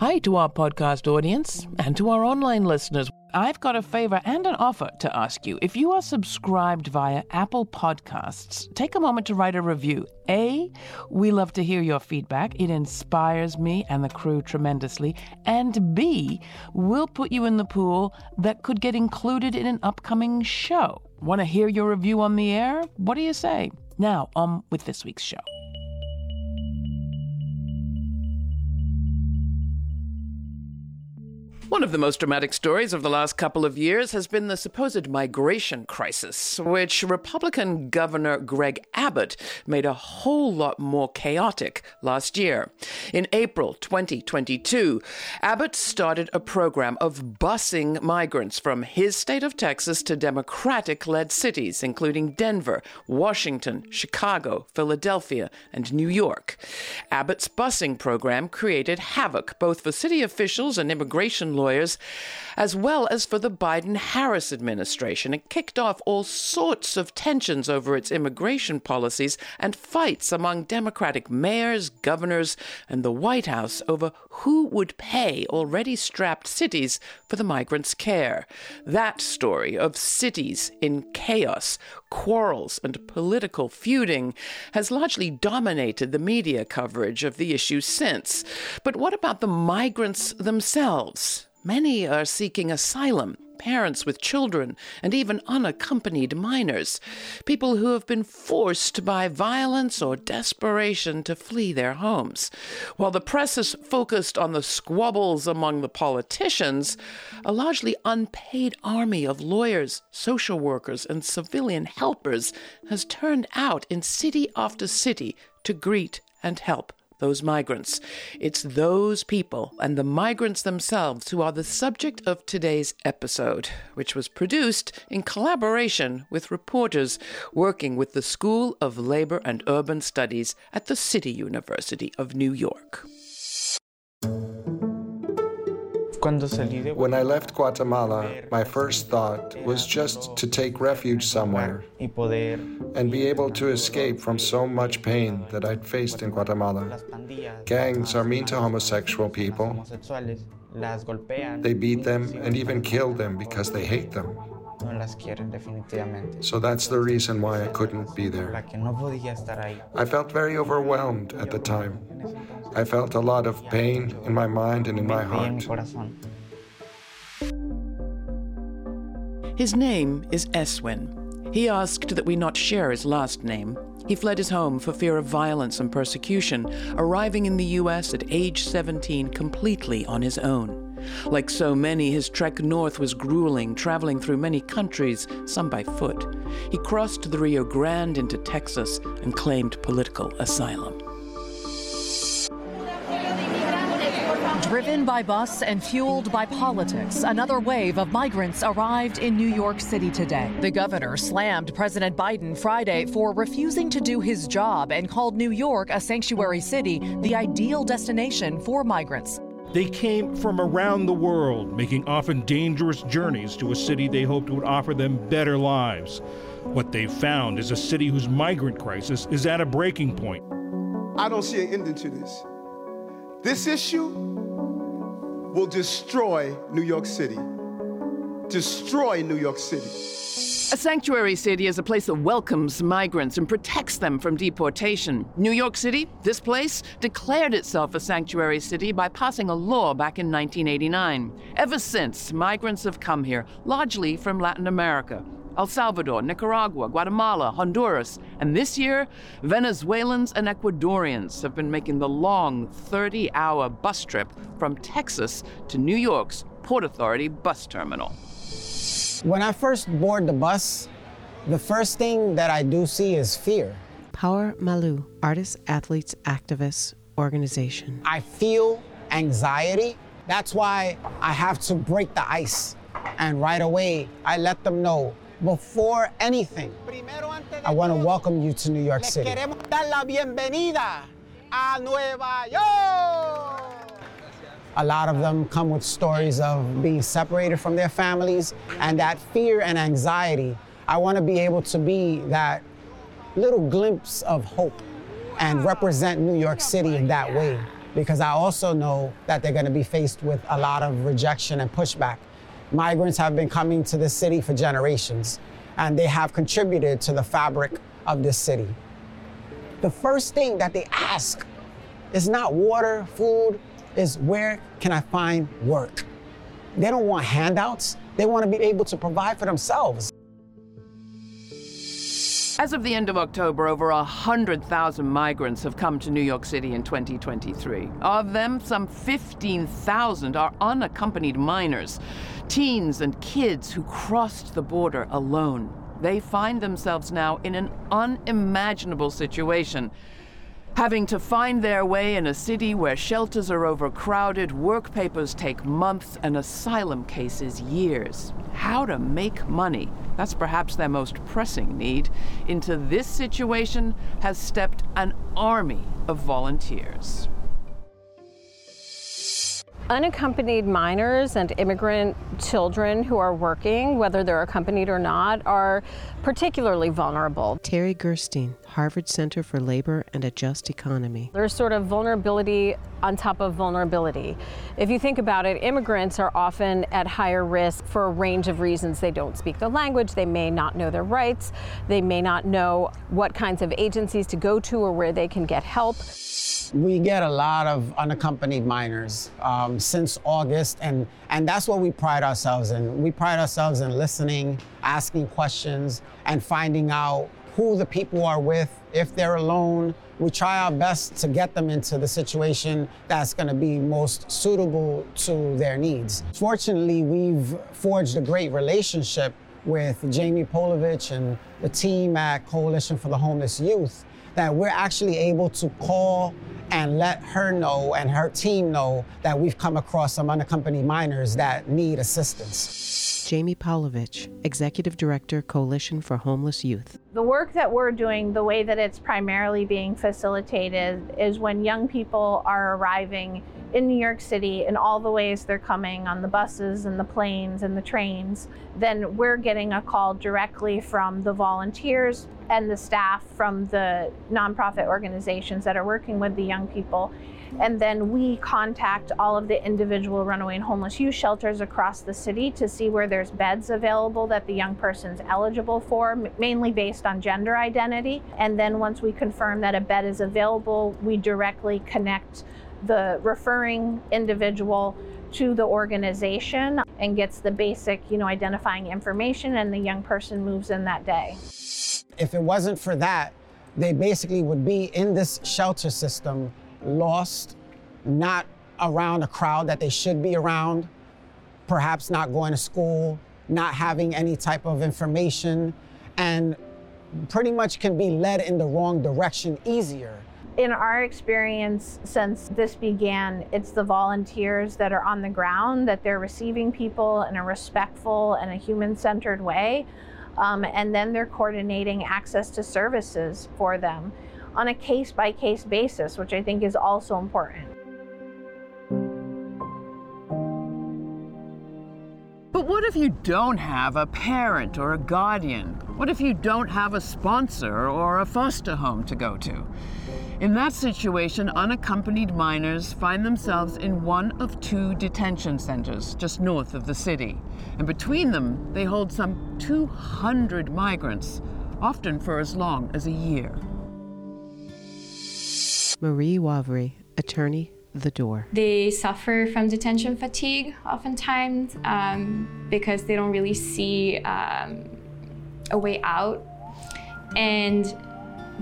Hi to our podcast audience and to our online listeners. I've got a favor and an offer to ask you. If you are subscribed via Apple Podcasts, take a moment to write a review. A, we love to hear your feedback. It inspires me and the crew tremendously. And B, we'll put you in the pool that could get included in an upcoming show. Want to hear your review on the air? What do you say? Now, on with this week's show. One of the most dramatic stories of the last couple of years has been the supposed migration crisis, which Republican Governor Greg Abbott made a whole lot more chaotic last year. In April 2022, Abbott started a program of busing migrants from his state of Texas to Democratic led cities, including Denver, Washington, Chicago, Philadelphia, and New York. Abbott's busing program created havoc both for city officials and immigration lawyers, as well as for the Biden Harris administration. It kicked off all sorts of tensions over its immigration policies and fights among Democratic mayors, governors, and the White House over who would pay already strapped cities for the migrants' care. That story of cities in chaos, quarrels, and political feuding has largely dominated the media coverage of the issue since. But what about the migrants themselves? Many are seeking asylum, parents with children, and even unaccompanied minors, people who have been forced by violence or desperation to flee their homes. While the press is focused on the squabbles among the politicians, a largely unpaid army of lawyers, social workers, and civilian helpers has turned out in city after city to greet and help those migrants. It's those people and the migrants themselves who are the subject of today's episode, which was produced in collaboration with reporters working with the School of Labor and Urban Studies at the City University of New York. When I left Guatemala, my first thought was just to take refuge somewhere and be able to escape from so much pain that I'd faced in Guatemala. Gangs are mean to homosexual people. They beat them and even kill them because they hate them. So that's the reason why I couldn't be there. I felt very overwhelmed at the time. I felt a lot of pain in my mind and in my heart. His name is Eswin. He asked that we not share his last name. He fled his home for fear of violence and persecution, arriving in the U.S. at age 17 completely on his own. Like so many, his trek north was grueling, traveling through many countries, some by foot. He crossed the Rio Grande into Texas and claimed political asylum. Driven by bus and fueled by politics, another wave of migrants arrived in New York City today. The governor slammed President Biden Friday for refusing to do his job and called New York a sanctuary city, the ideal destination for migrants. They came from around the world, making often dangerous journeys to a city they hoped would offer them better lives. What they've found is a city whose migrant crisis is at a breaking point. I don't see an ending to this. This issue will destroy New York City. Destroy New York City. A sanctuary city is a place that welcomes migrants and protects them from deportation. New York City, this place, declared itself a sanctuary city by passing a law back in 1989. Ever since, migrants have come here, largely from Latin America. El Salvador, Nicaragua, Guatemala, Honduras, and this year, Venezuelans and Ecuadorians have been making the long 30 hour bus trip from Texas to New York's Port Authority bus terminal. When I first board the bus, the first thing that I do see is fear. Power Malu, Artists, Athletes, Activists Organization. I feel anxiety. That's why I have to break the ice. And right away, I let them know before anything, I want to welcome you to New York City. A lot of them come with stories of being separated from their families and that fear and anxiety. I want to be able to be that little glimpse of hope and represent New York City in that way. because I also know that they're going to be faced with a lot of rejection and pushback. Migrants have been coming to this city for generations, and they have contributed to the fabric of this city. The first thing that they ask is not water, food, is where can I find work? They don't want handouts. They want to be able to provide for themselves. As of the end of October, over 100,000 migrants have come to New York City in 2023. Of them, some 15,000 are unaccompanied minors, teens and kids who crossed the border alone. They find themselves now in an unimaginable situation having to find their way in a city where shelters are overcrowded, work papers take months, and asylum cases years. How to make money, that's perhaps their most pressing need. Into this situation has stepped an army of volunteers. Unaccompanied minors and immigrant children who are working, whether they're accompanied or not, are particularly vulnerable. Terri Gerstein, Harvard Center for Labor and a Just Economy. There's sort of vulnerability on top of vulnerability. If you think about it, immigrants are often at higher risk for a range of reasons. They don't speak the language, they may not know their rights, they may not know what kinds of agencies to go to or where they can get help. We get a lot of unaccompanied minors um, since August, and, and that's what we pride ourselves in. We pride ourselves in listening, asking questions, and finding out who the people are with, if they're alone. We try our best to get them into the situation that's going to be most suitable to their needs. Fortunately, we've forged a great relationship with Jamie Powlovich and the team at Coalition for the Homeless Youth that we're actually able to call and let her know and her team know that we've come across some unaccompanied minors that need assistance. Jamie Powlovich, Executive Director, Coalition for Homeless Youth. The work that we're doing, the way that it's primarily being facilitated, is when young people are arriving in New York City in all the ways they're coming on the buses and the planes and the trains, then we're getting a call directly from the volunteers and the staff from the nonprofit organizations that are working with the young people. And then we contact all of the individual runaway and homeless youth shelters across the city to see where there's beds available that the young person's eligible for, mainly based on gender identity. And then once we confirm that a bed is available, we directly connect the referring individual to the organization and gets the basic, you know, identifying information and the young person moves in that day. If it wasn't for that, they basically would be in this shelter system, lost, not around a crowd that they should be around, perhaps not going to school, not having any type of information, and pretty much can be led in the wrong direction easier in our experience since this began, it's the volunteers that are on the ground, that they're receiving people in a respectful and a human centered way. Um, and then they're coordinating access to services for them on a case by case basis, which I think is also important. But what if you don't have a parent or a guardian? What if you don't have a sponsor or a foster home to go to? In that situation, unaccompanied minors find themselves in one of two detention centers just north of the city. And between them, they hold some 200 migrants, often for as long as a year. Marie Wavry, attorney, The Door. They suffer from detention fatigue oftentimes um, because they don't really see um, a way out. And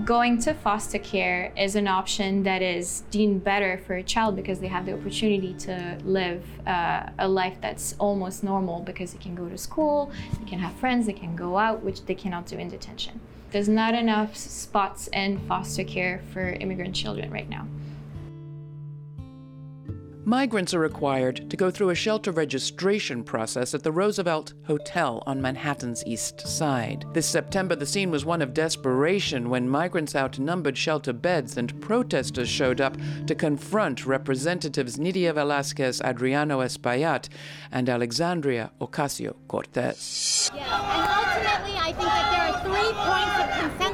going to foster care is an option that is deemed better for a child because they have the opportunity to live uh, a life that's almost normal because they can go to school, they can have friends, they can go out, which they cannot do in detention. There's not enough spots in foster care for immigrant children right now. Migrants are required to go through a shelter registration process at the Roosevelt Hotel on Manhattan's East Side. This September, the scene was one of desperation when migrants outnumbered shelter beds and protesters showed up to confront Representatives Nydia Velázquez Adriano Espaillat and Alexandria Ocasio Cortez. Yeah, and ultimately, I think that there are three points of consensus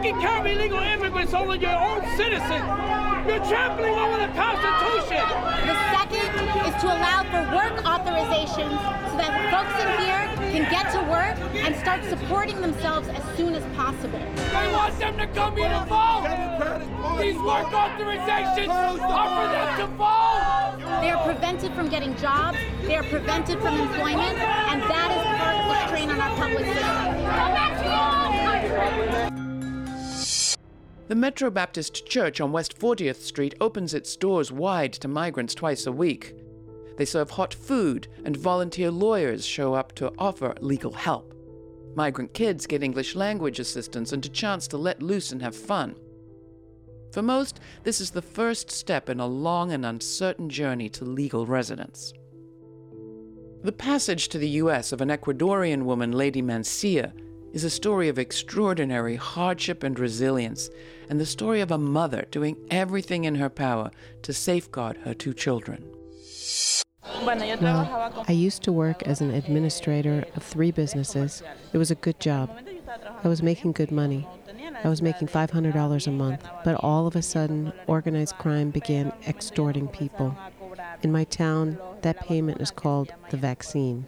When you're taking care of illegal immigrants over your own citizens, you're trampling over the Constitution. The second is to allow for work authorizations so that folks in here can get to work and start supporting themselves as soon as possible. I want them to come here to vote. These work authorizations are for them to vote. They are prevented from getting jobs, they are prevented from employment, and that is part of the strain on our public system. The Metro Baptist Church on West 40th Street opens its doors wide to migrants twice a week. They serve hot food, and volunteer lawyers show up to offer legal help. Migrant kids get English language assistance and a chance to let loose and have fun. For most, this is the first step in a long and uncertain journey to legal residence. The passage to the U.S. of an Ecuadorian woman, Lady Mancia, is a story of extraordinary hardship and resilience, and the story of a mother doing everything in her power to safeguard her two children. Well, I used to work as an administrator of three businesses. It was a good job. I was making good money. I was making $500 a month, but all of a sudden, organized crime began extorting people. In my town, that payment is called the vaccine.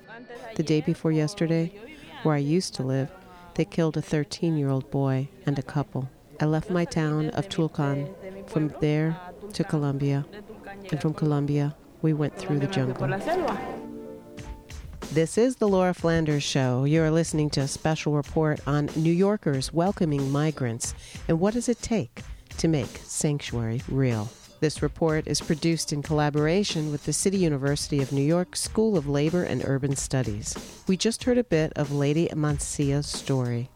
The day before yesterday, where I used to live, they killed a 13 year old boy and a couple. I left my town of Tulcan from there to Colombia, and from Colombia, we went through the jungle. This is the Laura Flanders Show. You're listening to a special report on New Yorkers welcoming migrants and what does it take to make sanctuary real. This report is produced in collaboration with the City University of New York School of Labor and Urban Studies. We just heard a bit of Lady Mancia's story.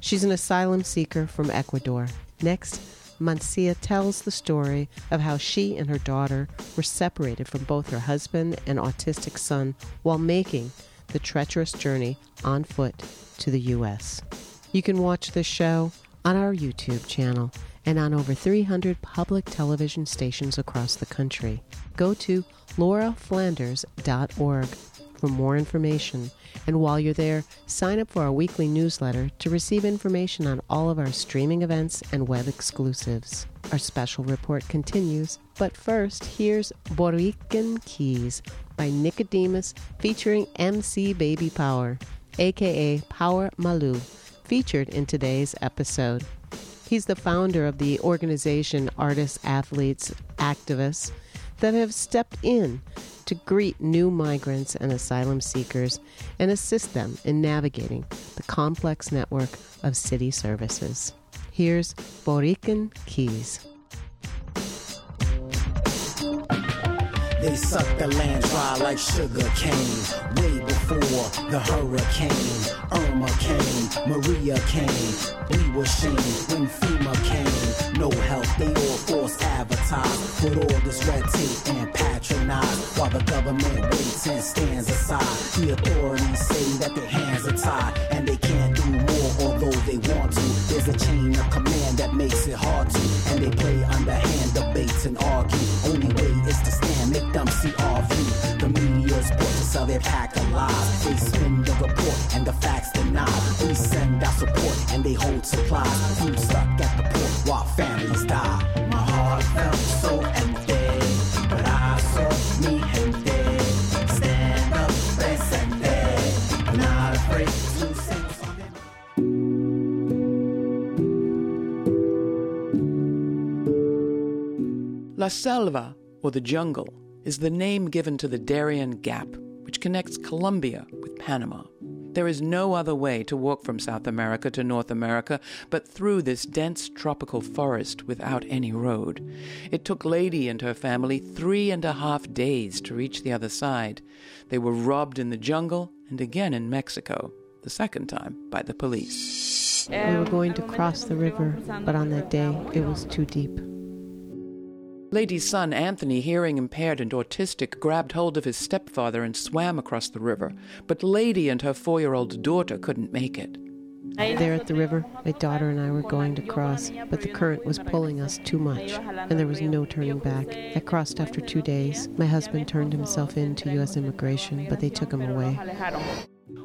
She's an asylum seeker from Ecuador. Next, Mancia tells the story of how she and her daughter were separated from both her husband and autistic son while making the treacherous journey on foot to the U.S. You can watch this show on our YouTube channel and on over 300 public television stations across the country. Go to lauraflanders.org for more information. And while you're there, sign up for our weekly newsletter to receive information on all of our streaming events and web exclusives. Our special report continues, but first, here's Boricua Keys by Nicodemus featuring MC Baby Power, aka Power Malu, featured in today's episode. He's the founder of the organization Artists, Athletes, Activists that have stepped in to greet new migrants and asylum seekers and assist them in navigating the complex network of city services. Here's Boricua Keys. They suck the land dry like sugar cane. Way before the hurricane. Irma came, Maria came. We were shamed when FEMA came. No help, they all force advertise. Put all this red tape and patronize. While the government waits and stands aside. The authorities say that their hands are tied. And they can't they want to. There's a chain of command that makes it hard to. And they play underhand debates and argue. Only way is to stand, make them see our view. The media's to sell their pack of lies. They spin the report and the facts deny. We send our support and they hold supplies. Selva, or the jungle, is the name given to the Darien Gap, which connects Colombia with Panama. There is no other way to walk from South America to North America but through this dense tropical forest without any road. It took Lady and her family three and a half days to reach the other side. They were robbed in the jungle and again in Mexico, the second time by the police. We were going to cross the river, but on that day it was too deep. Lady's son, Anthony, hearing impaired and autistic, grabbed hold of his stepfather and swam across the river, but Lady and her four year old daughter couldn't make it. There at the river, my daughter and I were going to cross, but the current was pulling us too much, and there was no turning back. I crossed after two days. My husband turned himself in to U.S. immigration, but they took him away.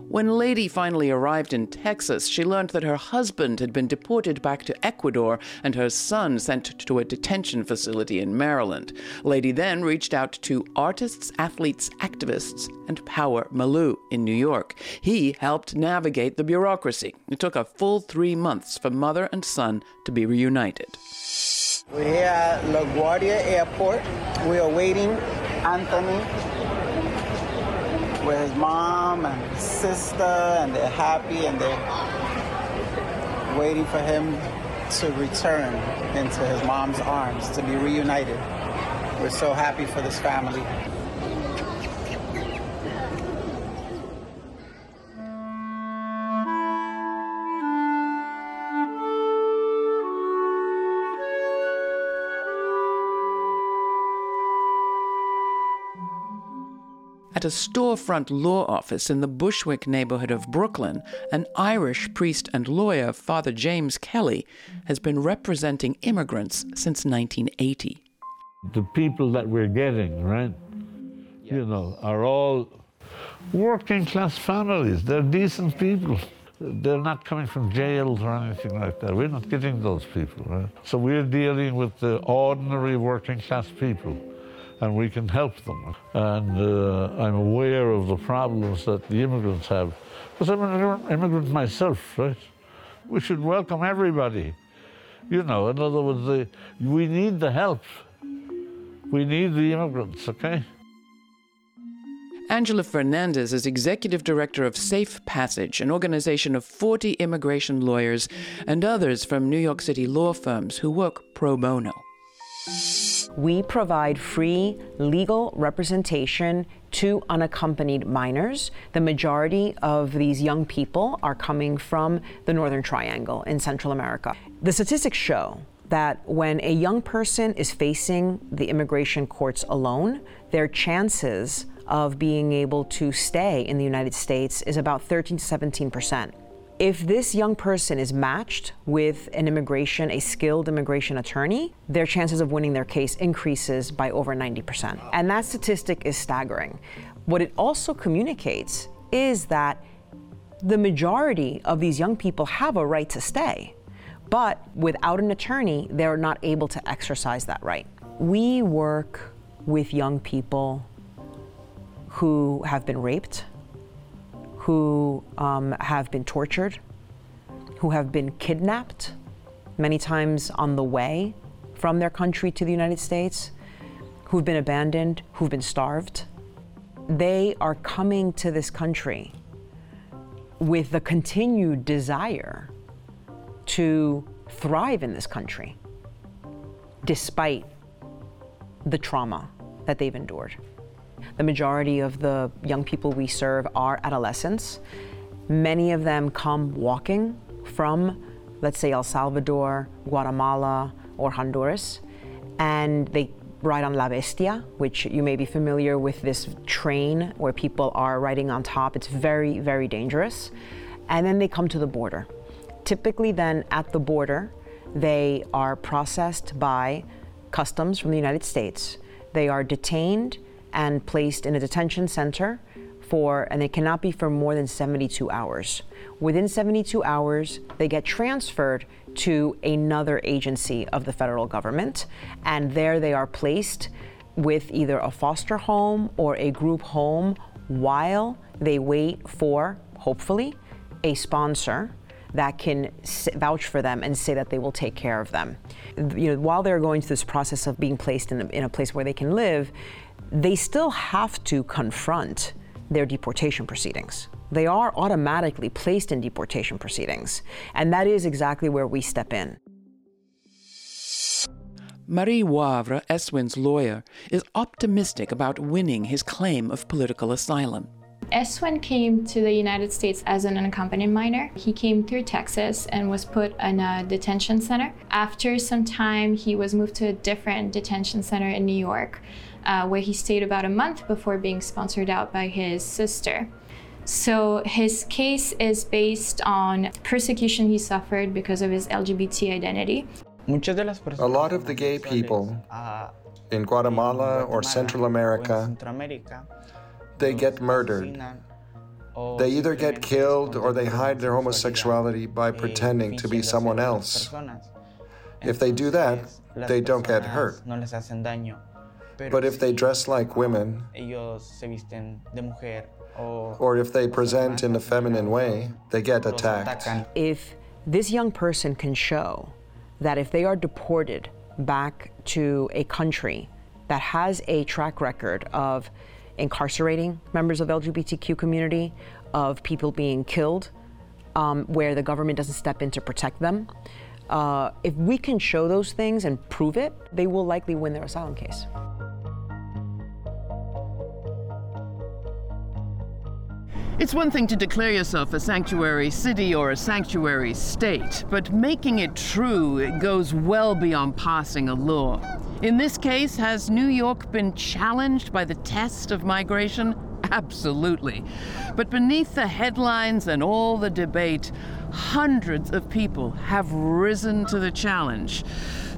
When Lady finally arrived in Texas, she learned that her husband had been deported back to Ecuador and her son sent to a detention facility in Maryland. Lady then reached out to artists, athletes, activists, and Power Malu in New York. He helped navigate the bureaucracy. It took a full three months for mother and son to be reunited. We're here at LaGuardia Airport. We are waiting Anthony with his mom and his sister, and they're happy and they're waiting for him to return into his mom's arms to be reunited. We're so happy for this family. At a storefront law office in the Bushwick neighborhood of Brooklyn, an Irish priest and lawyer, Father James Kelly, has been representing immigrants since 1980. The people that we're getting, right, you know, are all working class families. They're decent people. They're not coming from jails or anything like that. We're not getting those people, right? So we're dealing with the ordinary working class people and we can help them. And uh, I'm aware of the problems that the immigrants have. Because I'm an immigrant myself, right? We should welcome everybody. You know, in other words, the, we need the help. We need the immigrants, okay? Angela Fernandez is executive director of Safe Passage, an organization of 40 immigration lawyers and others from New York City law firms who work pro bono. We provide free legal representation to unaccompanied minors. The majority of these young people are coming from the Northern Triangle in Central America. The statistics show that when a young person is facing the immigration courts alone, their chances of being able to stay in the United States is about 13 to 17 percent. If this young person is matched with an immigration, a skilled immigration attorney, their chances of winning their case increases by over 90%. And that statistic is staggering. What it also communicates is that the majority of these young people have a right to stay, but without an attorney, they're not able to exercise that right. We work with young people who have been raped, who um, have been tortured, who have been kidnapped, many times on the way from their country to the United States, who've been abandoned, who've been starved. They are coming to this country with the continued desire to thrive in this country despite the trauma that they've endured. The majority of the young people we serve are adolescents. Many of them come walking from, let's say, El Salvador, Guatemala, or Honduras, and they ride on La Bestia, which you may be familiar with this train where people are riding on top. It's very, very dangerous. And then they come to the border. Typically, then at the border, they are processed by customs from the United States. They are detained and placed in a detention center for, and it cannot be for more than 72 hours. Within 72 hours, they get transferred to another agency of the federal government, and there they are placed with either a foster home or a group home while they wait for, hopefully, a sponsor that can vouch for them and say that they will take care of them. You know, while they're going through this process of being placed in a, in a place where they can live, they still have to confront their deportation proceedings. They are automatically placed in deportation proceedings, and that is exactly where we step in. Marie Wavre, Eswin's lawyer, is optimistic about winning his claim of political asylum. Eswin came to the United States as an unaccompanied minor. He came through Texas and was put in a detention center. After some time, he was moved to a different detention center in New York, uh, where he stayed about a month before being sponsored out by his sister. So his case is based on persecution he suffered because of his LGBT identity. A lot of the gay people in Guatemala or Central America, they get murdered. They either get killed or they hide their homosexuality by pretending to be someone else. If they do that, they don't get hurt. But if they dress like women, or if they present in a feminine way, they get attacked. If this young person can show that if they are deported back to a country that has a track record of incarcerating members of LGBTQ community, of people being killed, um, where the government doesn't step in to protect them. Uh, if we can show those things and prove it, they will likely win their asylum case. It's one thing to declare yourself a sanctuary city or a sanctuary state, but making it true goes well beyond passing a law. In this case, has New York been challenged by the test of migration? Absolutely. But beneath the headlines and all the debate, hundreds of people have risen to the challenge.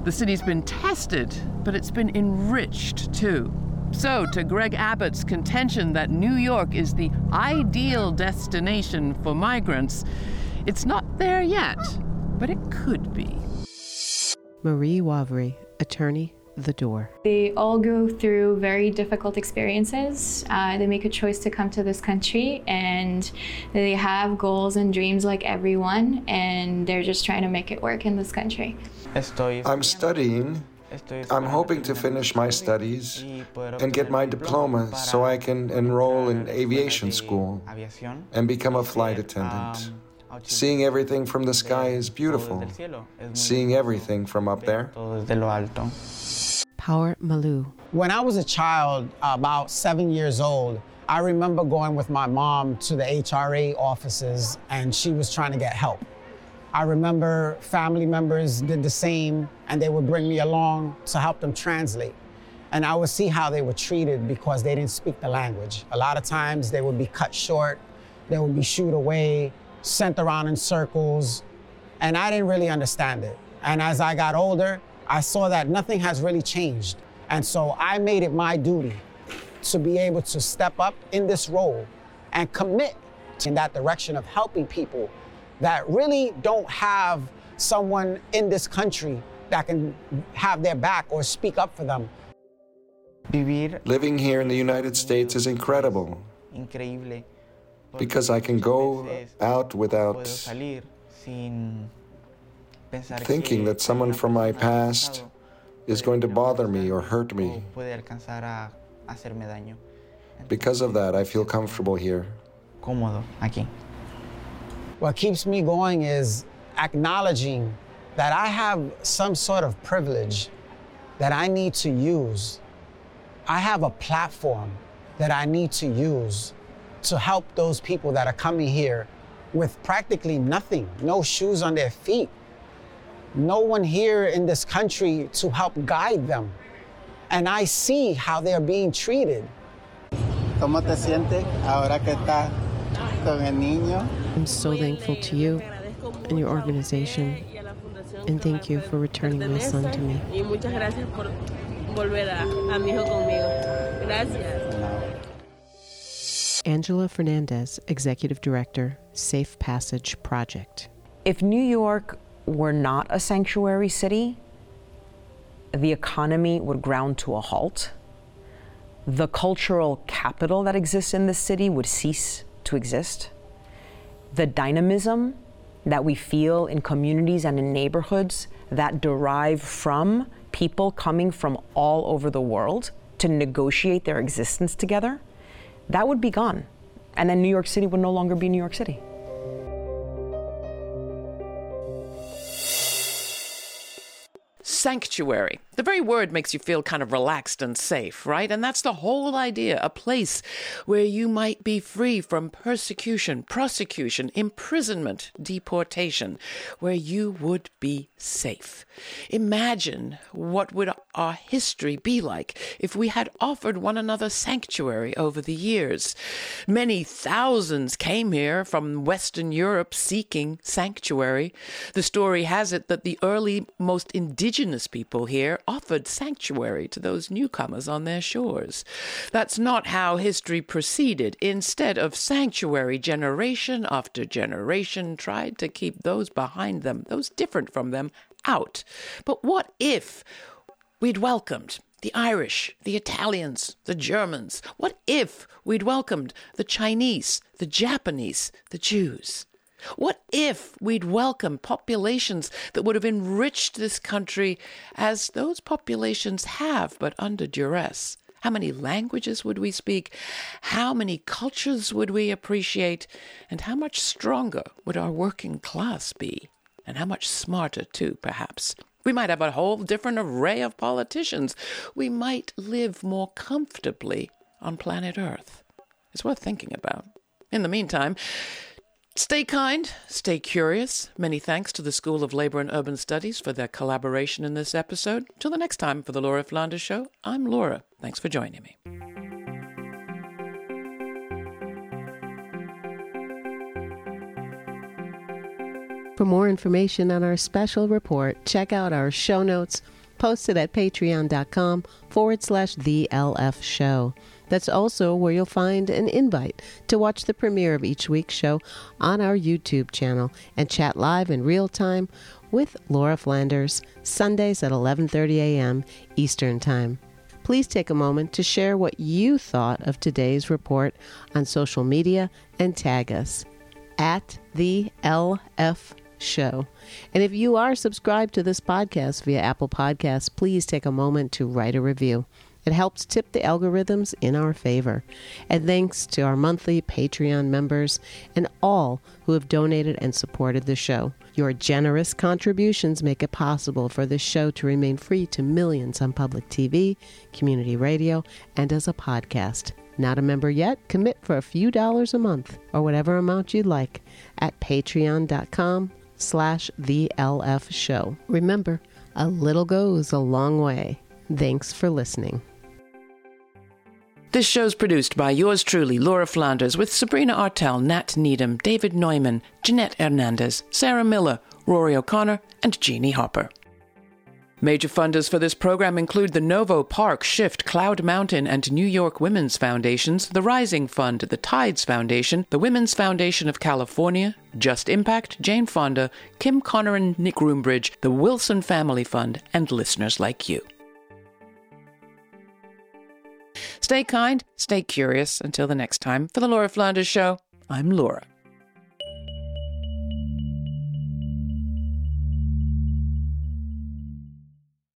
The city's been tested, but it's been enriched too. So, to Greg Abbott's contention that New York is the ideal destination for migrants, it's not there yet, but it could be. Marie Wavry, attorney, The Door. They all go through very difficult experiences. Uh, they make a choice to come to this country and they have goals and dreams like everyone, and they're just trying to make it work in this country. I'm studying I'm hoping to finish my studies and get my diploma so I can enroll in aviation school and become a flight attendant. Seeing everything from the sky is beautiful. Seeing everything from up there. Power Malu. When I was a child, about seven years old, I remember going with my mom to the HRA offices and she was trying to get help. I remember family members did the same, and they would bring me along to help them translate. And I would see how they were treated because they didn't speak the language. A lot of times they would be cut short, they would be shooed away, sent around in circles, and I didn't really understand it. And as I got older, I saw that nothing has really changed. And so I made it my duty to be able to step up in this role and commit in that direction of helping people that really don't have someone in this country that can have their back or speak up for them. Living here in the United States is incredible because I can go out without thinking that someone from my past is going to bother me or hurt me. Because of that, I feel comfortable here. What keeps me going is acknowledging that I have some sort of privilege that I need to use. I have a platform that I need to use to help those people that are coming here with practically nothing, no shoes on their feet, no one here in this country to help guide them. And I see how they're being treated. ¿Cómo te sientes ahora que? I'm so thankful to you and your organization, and thank you for returning my son to me. Angela Fernandez, Executive Director, Safe Passage Project. If New York were not a sanctuary city, the economy would ground to a halt. The cultural capital that exists in the city would cease to exist the dynamism that we feel in communities and in neighborhoods that derive from people coming from all over the world to negotiate their existence together, that would be gone. And then New York City would no longer be New York City. Sanctuary. The very word makes you feel kind of relaxed and safe, right? And that's the whole idea a place where you might be free from persecution, prosecution, imprisonment, deportation, where you would be safe. Imagine what would our history be like if we had offered one another sanctuary over the years. Many thousands came here from Western Europe seeking sanctuary. The story has it that the early, most indigenous people here offered sanctuary to those newcomers on their shores. That's not how history proceeded. Instead of sanctuary, generation after generation tried to keep those behind them, those different from them, out. But what if we'd welcomed the Irish, the Italians, the Germans? What if we'd welcomed the Chinese, the Japanese, the Jews? What if we'd welcomed populations that would have enriched this country as those populations have, but under duress? How many languages would we speak? How many cultures would we appreciate? And how much stronger would our working class be? And how much smarter, too, perhaps? We might have a whole different array of politicians. We might live more comfortably on planet Earth. It's worth thinking about. In the meantime, Stay kind, stay curious. Many thanks to the School of Labor and Urban Studies for their collaboration in this episode. Till the next time for the Laura Flanders Show, I'm Laura. Thanks for joining me. For more information on our special report, check out our show notes posted at patreon.com forward slash the LF show. That's also where you'll find an invite to watch the premiere of each week's show on our YouTube channel and chat live in real time with Laura Flanders, Sundays at 11:30 a.m. Eastern Time. Please take a moment to share what you thought of today's report on social media and tag us at the LF show. And if you are subscribed to this podcast via Apple Podcasts, please take a moment to write a review. It helps tip the algorithms in our favor. And thanks to our monthly Patreon members and all who have donated and supported the show. Your generous contributions make it possible for this show to remain free to millions on public TV, community radio, and as a podcast. Not a member yet? Commit for a few dollars a month or whatever amount you'd like at patreon.com slash the LF show. Remember, a little goes a long way. Thanks for listening. This show's produced by yours truly, Laura Flanders, with Sabrina Artel, Nat Needham, David Neumann, Jeanette Hernandez, Sarah Miller, Rory O'Connor, and Jeannie Hopper. Major funders for this program include the Novo Park, Shift, Cloud Mountain, and New York Women's Foundations, the Rising Fund, the Tides Foundation, the Women's Foundation of California, Just Impact, Jane Fonda, Kim Connor and Nick Roombridge, the Wilson Family Fund, and listeners like you. Stay kind, stay curious. Until the next time, for the Laura Flanders Show, I'm Laura.